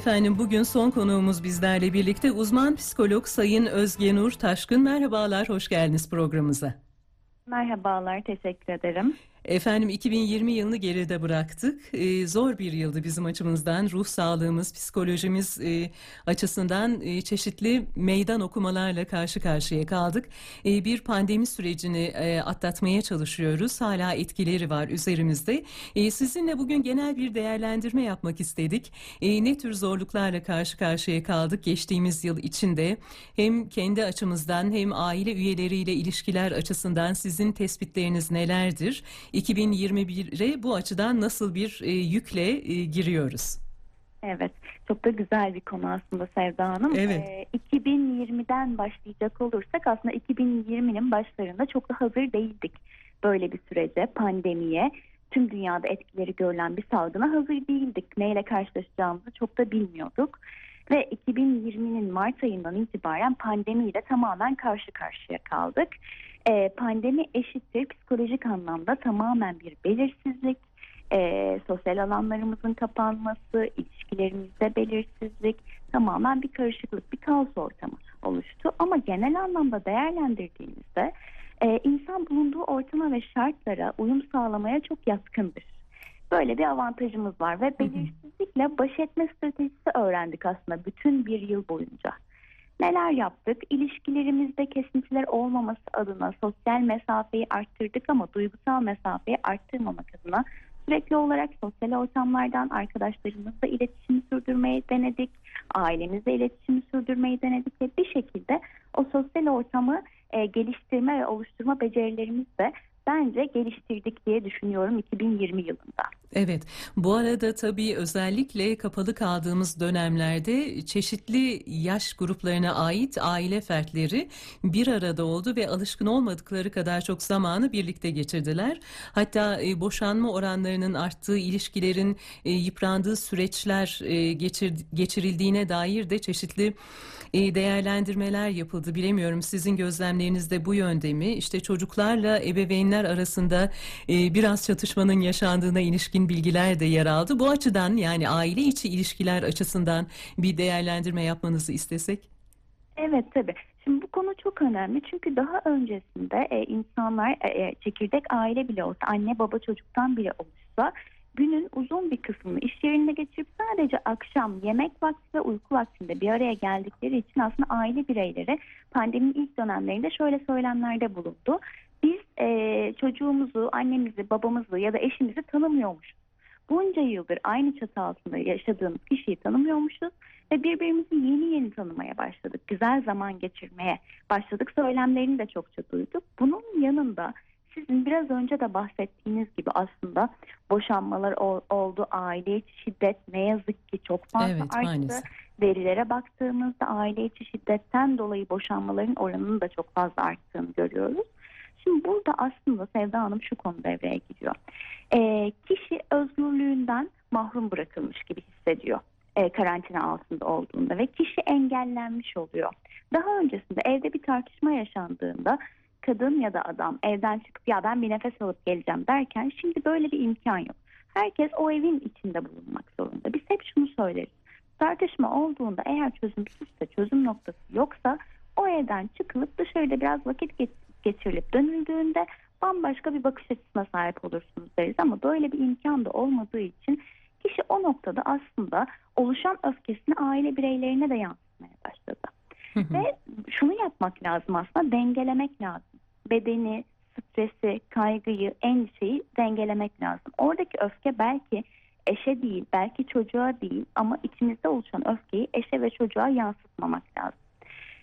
Efendim bugün son konuğumuz bizlerle birlikte uzman psikolog Sayın Özge Nur Taşkın. Merhabalar, hoş geldiniz programımıza. Merhabalar, teşekkür ederim. Efendim 2020 yılını geride bıraktık. Ee, zor bir yıldı bizim açımızdan. Ruh sağlığımız, psikolojimiz e, açısından e, çeşitli meydan okumalarla karşı karşıya kaldık. E, bir pandemi sürecini e, atlatmaya çalışıyoruz. Hala etkileri var üzerimizde. E, sizinle bugün genel bir değerlendirme yapmak istedik. E, ne tür zorluklarla karşı karşıya kaldık geçtiğimiz yıl içinde? Hem kendi açımızdan hem aile üyeleriyle ilişkiler açısından sizin tespitleriniz nelerdir? 2021'e bu açıdan nasıl bir e, yükle e, giriyoruz? Evet, çok da güzel bir konu aslında Sevda Hanım. Evet. Ee, 2020'den başlayacak olursak aslında 2020'nin başlarında çok da hazır değildik böyle bir sürece, pandemiye. Tüm dünyada etkileri görülen bir salgına hazır değildik. Neyle karşılaşacağımızı çok da bilmiyorduk. Ve 2020'nin Mart ayından itibaren pandemiyle tamamen karşı karşıya kaldık. Ee, pandemi eşittir psikolojik anlamda tamamen bir belirsizlik, e, sosyal alanlarımızın kapanması, ilişkilerimizde belirsizlik, tamamen bir karışıklık, bir kaos ortamı oluştu. Ama genel anlamda değerlendirdiğimizde e, insan bulunduğu ortama ve şartlara uyum sağlamaya çok yatkındır. Böyle bir avantajımız var ve belirsizlikle baş etme stratejisi öğrendik aslında bütün bir yıl boyunca. Neler yaptık? İlişkilerimizde kesintiler olmaması adına sosyal mesafeyi arttırdık ama duygusal mesafeyi arttırmamak adına sürekli olarak sosyal ortamlardan arkadaşlarımızla iletişimi sürdürmeyi denedik. Ailemizle iletişimi sürdürmeyi denedik ve bir şekilde o sosyal ortamı e, geliştirme ve oluşturma becerilerimizi de bence geliştirdik diye düşünüyorum 2020 yılında. Evet, bu arada tabii özellikle kapalı kaldığımız dönemlerde çeşitli yaş gruplarına ait aile fertleri bir arada oldu ve alışkın olmadıkları kadar çok zamanı birlikte geçirdiler. Hatta e, boşanma oranlarının arttığı, ilişkilerin e, yıprandığı süreçler e, geçir, geçirildiğine dair de çeşitli e, değerlendirmeler yapıldı. Bilemiyorum sizin gözlemlerinizde bu yönde mi? İşte çocuklarla ebeveynler arasında e, biraz çatışmanın yaşandığına ilişkin bilgiler de yer aldı. Bu açıdan yani aile içi ilişkiler açısından bir değerlendirme yapmanızı istesek. Evet tabii. Şimdi bu konu çok önemli çünkü daha öncesinde e, insanlar e, e çekirdek aile bile olsa anne baba çocuktan bile olsa günün uzun bir kısmını iş yerinde geçirip sadece akşam yemek vakti ve uyku vaktinde bir araya geldikleri için aslında aile bireyleri pandeminin ilk dönemlerinde şöyle söylemlerde bulundu. Biz e, çocuğumuzu, annemizi, babamızı ya da eşimizi tanımıyormuşuz. Bunca yıldır aynı çatı altında yaşadığımız kişiyi tanımıyormuşuz ve birbirimizi yeni yeni tanımaya başladık. Güzel zaman geçirmeye başladık. Söylemlerini de çokça duyduk. Bunun yanında sizin biraz önce de bahsettiğiniz gibi aslında boşanmalar oldu, aile içi şiddet ne yazık ki çok fazla evet, arttı. Maalesef. Verilere baktığımızda aile içi şiddetten dolayı boşanmaların oranının da çok fazla arttığını görüyoruz. Şimdi burada aslında Sevda Hanım şu konu devreye giriyor. E, kişi özgürlüğünden mahrum bırakılmış gibi hissediyor e, karantina altında olduğunda ve kişi engellenmiş oluyor. Daha öncesinde evde bir tartışma yaşandığında kadın ya da adam evden çıkıp ya ben bir nefes alıp geleceğim derken şimdi böyle bir imkan yok. Herkes o evin içinde bulunmak zorunda. Biz hep şunu söyleriz. Tartışma olduğunda eğer çözümsüzse, çözüm noktası yoksa o evden çıkılıp dışarıda biraz vakit geçirilip dönüldüğünde bambaşka bir bakış açısına sahip olursunuz deriz. Ama böyle bir imkan da olmadığı için kişi o noktada aslında oluşan öfkesini aile bireylerine de yansıtmaya başladı. Ve şunu yapmak lazım aslında dengelemek lazım bedeni, stresi, kaygıyı, endişeyi dengelemek lazım. Oradaki öfke belki eşe değil, belki çocuğa değil ama içimizde oluşan öfkeyi eşe ve çocuğa yansıtmamak lazım.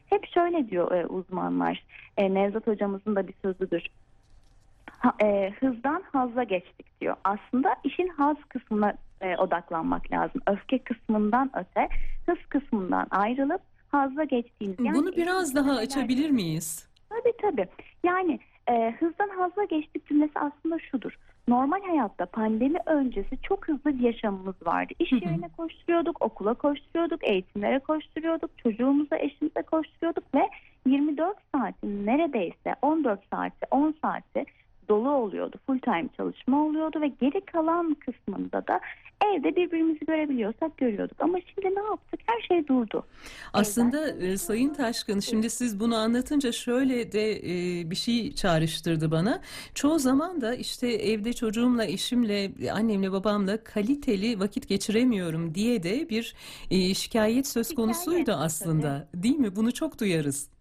Hep şöyle diyor e, uzmanlar, e, Nevzat hocamızın da bir sözüdür. Ha, e, hızdan hazla geçtik diyor. Aslında işin haz kısmına e, odaklanmak lazım. Öfke kısmından öte hız kısmından ayrılıp hazla geçtiğimiz. Yani Bunu biraz daha açabilir miyiz? Tabii tabii. Yani e, hızdan hazla geçtik cümlesi aslında şudur. Normal hayatta pandemi öncesi çok hızlı bir yaşamımız vardı. İş yerine koşturuyorduk, okula koşturuyorduk, eğitimlere koşturuyorduk, çocuğumuza, eşimize koşturuyorduk ve 24 saatin neredeyse 14 saati, 10 saati dolu oluyordu. Full time çalışma oluyordu ve geri kalan kısmında da evde birbirimizi görebiliyorsak görüyorduk. Ama şimdi ne yaptık? Her şey durdu. Aslında e, Sayın Taşkın şimdi siz bunu anlatınca şöyle de e, bir şey çağrıştırdı bana. Çoğu zaman da işte evde çocuğumla, eşimle, annemle, babamla kaliteli vakit geçiremiyorum diye de bir e, şikayet söz konusuydu Şikayet, aslında. Değil mi? Bunu çok duyarız.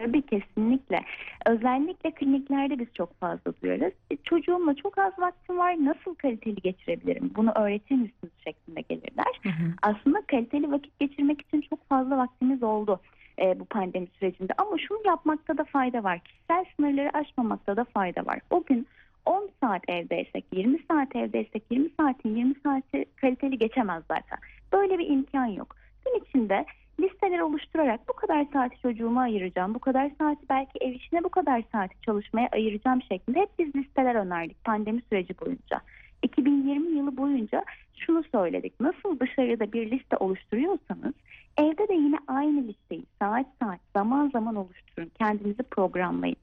Tabii kesinlikle. Özellikle kliniklerde biz çok fazla duyarız. E, Çocuğumla çok az vaktim var. Nasıl kaliteli geçirebilirim? Bunu öğretir misiniz şeklinde gelirler. Hı hı. Aslında kaliteli vakit geçirmek için çok fazla vaktimiz oldu e, bu pandemi sürecinde. Ama şunu yapmakta da fayda var. Kişisel sınırları aşmamakta da fayda var. O gün 10 saat evdeysek, 20 saat evdeysek 20 saatin 20 saati kaliteli geçemez zaten. Böyle bir imkan yok. Gün içinde listeler oluşturarak bu kadar saati çocuğuma ayıracağım, bu kadar saati belki ev işine bu kadar saati çalışmaya ayıracağım şeklinde hep biz listeler önerdik pandemi süreci boyunca. 2020 yılı boyunca şunu söyledik. Nasıl dışarıda bir liste oluşturuyorsanız evde de yine aynı listeyi saat saat zaman zaman oluşturun. Kendinizi programlayın.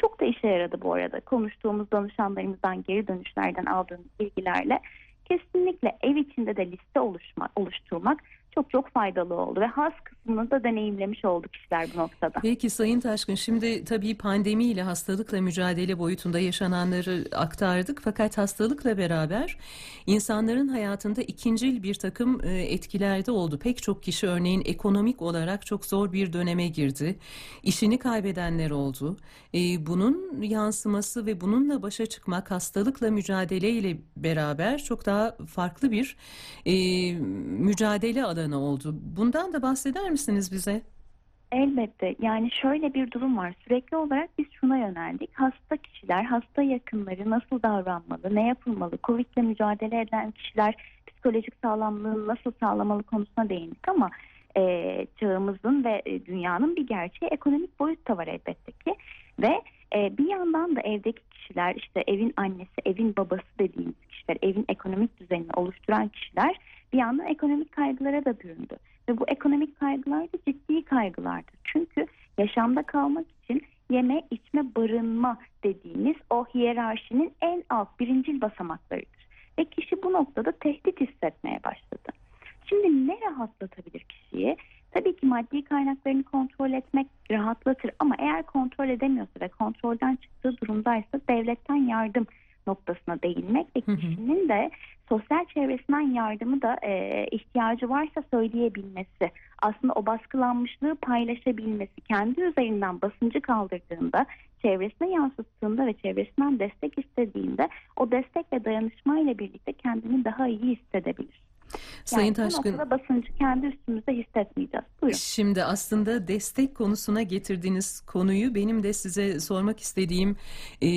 Çok da işe yaradı bu arada. Konuştuğumuz danışanlarımızdan geri dönüşlerden aldığımız bilgilerle kesinlikle ev içinde de liste oluşma, oluşturmak çok çok faydalı oldu ve has kısmını da deneyimlemiş olduk kişiler bu noktada. Peki Sayın Taşkın şimdi tabii pandemiyle hastalıkla mücadele boyutunda yaşananları aktardık fakat hastalıkla beraber insanların hayatında ikincil bir takım e, etkiler de oldu. Pek çok kişi örneğin ekonomik olarak çok zor bir döneme girdi. İşini kaybedenler oldu. E, Bunun yansıması ve bununla başa çıkmak hastalıkla mücadeleyle beraber çok daha farklı bir e, mücadele alanı oldu. Bundan da bahseder misiniz bize? Elbette yani şöyle bir durum var sürekli olarak biz şuna yöneldik hasta kişiler hasta yakınları nasıl davranmalı ne yapılmalı Covid ile mücadele eden kişiler psikolojik sağlamlığını nasıl sağlamalı konusuna değindik ama e, çağımızın ve e, dünyanın bir gerçeği ekonomik boyut da var elbette ki ve e, bir yandan da evdeki kişiler işte evin annesi evin babası dediğimiz kişiler evin ekonomik düzenini oluşturan kişiler bir yandan ekonomik kaygılara da büründü. Ve bu ekonomik kaygılar da ciddi kaygılardır. Çünkü yaşamda kalmak için yeme, içme, barınma dediğimiz o hiyerarşinin en alt birincil basamaklarıdır. Ve kişi bu noktada tehdit hissetmeye başladı. Şimdi ne rahatlatabilir kişiyi? Tabii ki maddi kaynaklarını kontrol etmek rahatlatır ama eğer kontrol edemiyorsa ve kontrolden çıktığı durumdaysa devletten yardım noktasına değinmek ve kişinin de sosyal çevresinden yardımı da e, ihtiyacı varsa söyleyebilmesi, aslında o baskılanmışlığı paylaşabilmesi, kendi üzerinden basıncı kaldırdığında, çevresine yansıttığında ve çevresinden destek istediğinde o destek ve dayanışma ile birlikte kendini daha iyi hissedebilir. Sayın yani Taşkın basıncı kendi üstümüzde hissetmeyeceğiz. Buyurun. Şimdi aslında destek konusuna getirdiğiniz konuyu benim de size sormak istediğim e,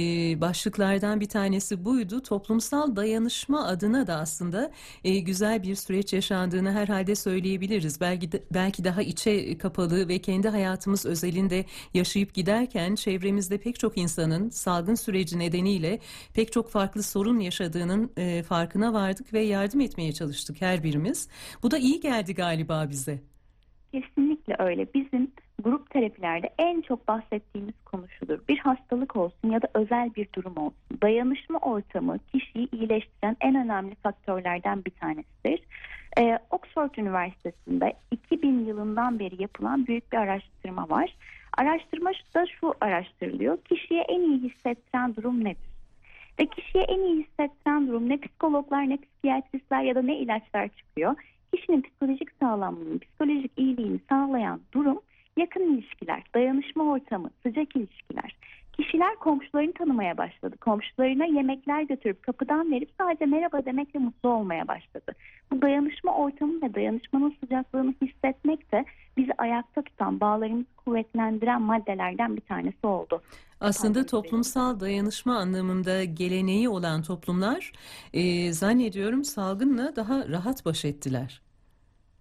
başlıklardan bir tanesi buydu. Toplumsal dayanışma adına da aslında e, güzel bir süreç yaşandığını herhalde söyleyebiliriz. Belki de- belki daha içe kapalı ve kendi hayatımız özelinde yaşayıp giderken çevremizde pek çok insanın salgın süreci nedeniyle pek çok farklı sorun yaşadığının e, farkına vardık ve yardım etmeye çalıştık her birimiz. Bu da iyi geldi galiba bize. Kesinlikle öyle. Bizim grup terapilerde en çok bahsettiğimiz konu şudur. Bir hastalık olsun ya da özel bir durum olsun. Dayanışma ortamı kişiyi iyileştiren en önemli faktörlerden bir tanesidir. Ee, Oxford Üniversitesi'nde 2000 yılından beri yapılan büyük bir araştırma var. Araştırma da şu araştırılıyor. Kişiye en iyi hissettiren durum nedir? Ve kişiye en iyi hissettiren durum ne psikologlar ne psikiyatristler ya da ne ilaçlar çıkıyor. Kişinin psikolojik sağlamlığını, psikolojik iyiliğini sağlayan durum yakın ilişkiler, dayanışma ortamı, sıcak ilişkiler. Kişiler komşularını tanımaya başladı. Komşularına yemekler götürüp kapıdan verip sadece merhaba demekle mutlu olmaya başladı. Bu dayanışma ortamı ve dayanışmanın sıcaklığını hissetmek de bizi ayakta tutan, bağlarımızı kuvvetlendiren maddelerden bir tanesi oldu. Aslında toplumsal dayanışma anlamında geleneği olan toplumlar e, zannediyorum salgınla daha rahat baş ettiler.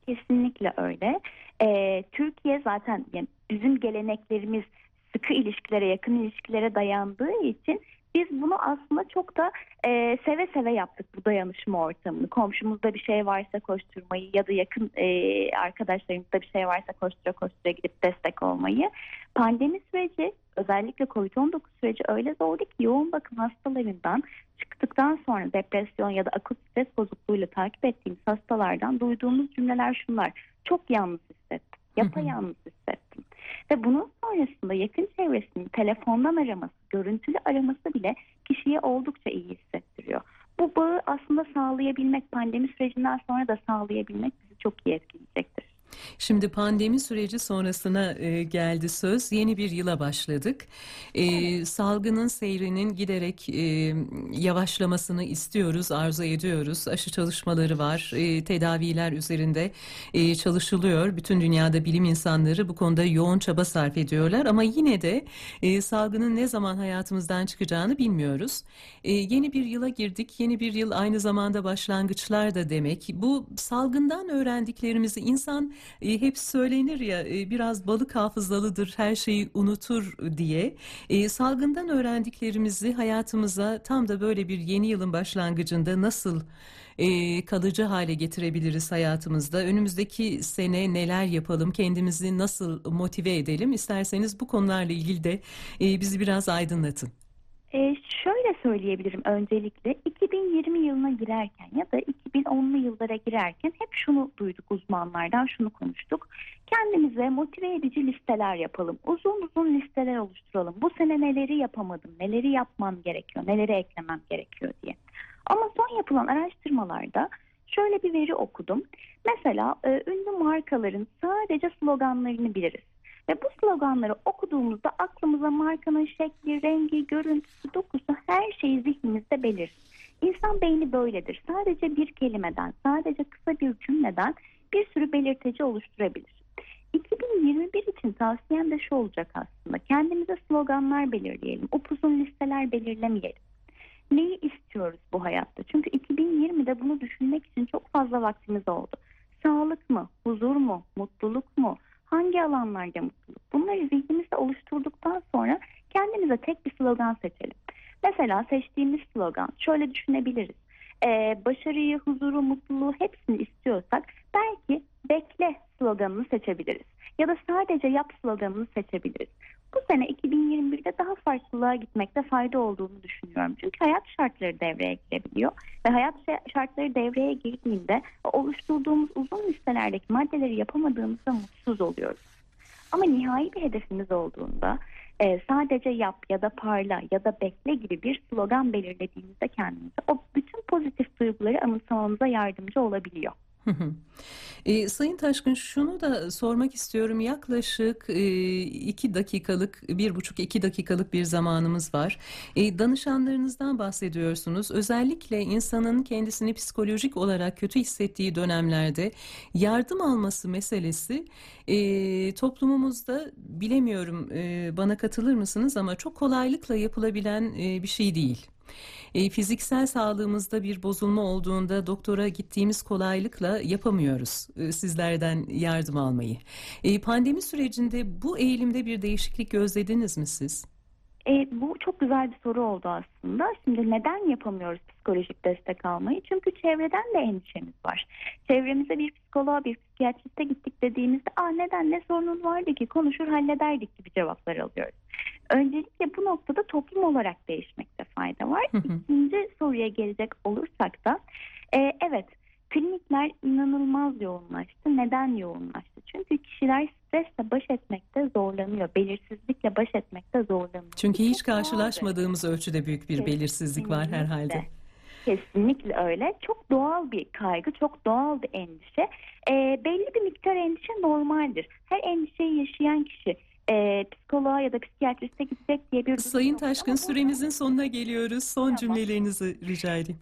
Kesinlikle öyle. Ee, Türkiye zaten yani bizim geleneklerimiz sıkı ilişkilere, yakın ilişkilere dayandığı için Biz bunu aslında çok da e, seve seve yaptık bu dayanışma ortamını. Komşumuzda bir şey varsa koşturmayı ya da yakın e, arkadaşlarımızda bir şey varsa koştura koştura gidip destek olmayı. Pandemi süreci özellikle COVID-19 süreci öyle zordu ki yoğun bakım hastalarından çıktıktan sonra depresyon ya da akut stres bozukluğuyla takip ettiğimiz hastalardan duyduğumuz cümleler şunlar. Çok yalnız hissettim. Yapayalnız hissettim. Ve bunun sonrasında yakın çevresinin telefondan araması, görüntülü araması bile kişiye oldukça iyi hissettiriyor. Bu bağı aslında sağlayabilmek, pandemi sürecinden sonra da sağlayabilmek bizi çok iyi etkileyecektir. Şimdi pandemi süreci sonrasına e, geldi söz. Yeni bir yıla başladık. E, salgının seyrinin giderek e, yavaşlamasını istiyoruz, arzu ediyoruz. Aşı çalışmaları var, e, tedaviler üzerinde e, çalışılıyor. Bütün dünyada bilim insanları bu konuda yoğun çaba sarf ediyorlar. Ama yine de e, salgının ne zaman hayatımızdan çıkacağını bilmiyoruz. E, yeni bir yıla girdik. Yeni bir yıl aynı zamanda başlangıçlar da demek. Bu salgından öğrendiklerimizi insan e, hep söylenir ya e, biraz balık hafızalıdır her şeyi unutur diye. E, salgından öğrendiklerimizi hayatımıza tam da böyle bir yeni yılın başlangıcında nasıl e, kalıcı hale getirebiliriz hayatımızda? Önümüzdeki sene neler yapalım? Kendimizi nasıl motive edelim? İsterseniz bu konularla ilgili de e, bizi biraz aydınlatın. Ee, şöyle söyleyebilirim öncelikle 2020 yılına girerken ya da 2010'lu yıllara girerken hep şunu duyduk uzmanlardan şunu konuştuk. Kendimize motive edici listeler yapalım. Uzun uzun listeler oluşturalım. Bu sene neleri yapamadım, neleri yapmam gerekiyor, neleri eklemem gerekiyor diye. Ama son yapılan araştırmalarda şöyle bir veri okudum. Mesela e, ünlü markaların sadece sloganlarını biliriz. Ve bu sloganları okuduğumuzda aklımıza markanın şekli, rengi, görüntüsü, dokusu her şeyi zihnimizde belir. İnsan beyni böyledir. Sadece bir kelimeden, sadece kısa bir cümleden bir sürü belirteci oluşturabilir. 2021 için tavsiyem de şu olacak aslında. Kendimize sloganlar belirleyelim. Upuzun listeler belirlemeyelim. Neyi istiyoruz bu hayatta? Çünkü 2020'de bunu düşünmek için çok fazla vaktimiz oldu. Sağlık mı? Huzur mu? Mutluluk mu? Hangi alanlarda mutluluk? Bunları zihnimizde oluşturduktan sonra kendimize tek bir slogan seçelim. Mesela seçtiğimiz slogan şöyle düşünebiliriz. Ee, başarıyı, huzuru, mutluluğu hepsini istiyorsak belki bekle sloganını seçebiliriz. Ya da sadece yap sloganını seçebiliriz. Bu sene 2021'de daha farklılığa gitmekte fayda olduğunu düşünüyorum. Çünkü hayat şartları devreye girebiliyor. Ve hayat şartları devreye girdiğinde oluşturduğumuz uzun listelerdeki maddeleri yapamadığımızda mutsuz oluyoruz. Ama nihai bir hedefimiz olduğunda e, sadece yap ya da parla ya da bekle gibi bir slogan belirlediğimizde kendimize o bütün pozitif duyguları anımsamamıza yardımcı olabiliyor. E, Sayın Taşkın şunu da sormak istiyorum. Yaklaşık e, iki dakikalık, bir buçuk iki dakikalık bir zamanımız var. E, danışanlarınızdan bahsediyorsunuz. Özellikle insanın kendisini psikolojik olarak kötü hissettiği dönemlerde yardım alması meselesi e, toplumumuzda bilemiyorum e, bana katılır mısınız ama çok kolaylıkla yapılabilen e, bir şey değil. E, fiziksel sağlığımızda bir bozulma olduğunda doktora gittiğimiz kolaylıkla yapamıyoruz e, sizlerden yardım almayı. E, pandemi sürecinde bu eğilimde bir değişiklik gözlediniz mi siz? E, bu çok güzel bir soru oldu aslında. Şimdi neden yapamıyoruz psikolojik destek almayı? Çünkü çevreden de endişemiz var. Çevremize bir psikoloğa, bir psikiyatriste gittik dediğimizde Aa, neden ne sorunun vardı ki konuşur hallederdik gibi cevaplar alıyoruz. Öncelikle bu noktada toplum olarak değişmekte fayda var. İkinci soruya gelecek olursak da e, evet klinikler inanılmaz yoğunlaştı. Neden yoğunlaştı? Çünkü kişiler stresle baş etmekte zorlanıyor. Belirsizlikle baş etmekte zorlanıyor. Çünkü hiç karşılaşmadığımız ölçüde büyük bir belirsizlik var herhalde. Kesinlikle öyle. Çok doğal bir kaygı, çok doğal bir endişe. E, belli bir miktar endişe normaldir. Her endişeyi yaşayan kişi e, psikoloğa ya da psikiyatriste gidecek diye bir... Sayın Taşkın süremizin sonuna geliyoruz. Son tamam. cümlelerinizi rica edeyim.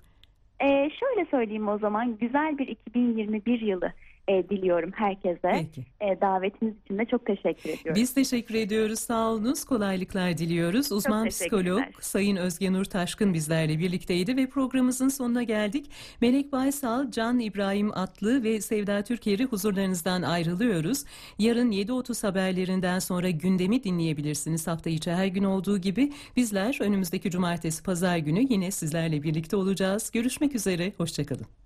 E, şöyle söyleyeyim o zaman güzel bir 2021 yılı e, diliyorum herkese. Peki. E, davetiniz için de çok teşekkür ediyorum. Biz teşekkür ediyoruz. Sağ olunuz. Kolaylıklar diliyoruz. Uzman psikolog Sayın Özge Nur Taşkın bizlerle birlikteydi ve programımızın sonuna geldik. Melek Baysal, Can İbrahim Atlı ve Sevda Türker'i huzurlarınızdan ayrılıyoruz. Yarın 7.30 haberlerinden sonra gündemi dinleyebilirsiniz. Hafta içi her gün olduğu gibi bizler önümüzdeki cumartesi pazar günü yine sizlerle birlikte olacağız. Görüşmek üzere. Hoşçakalın.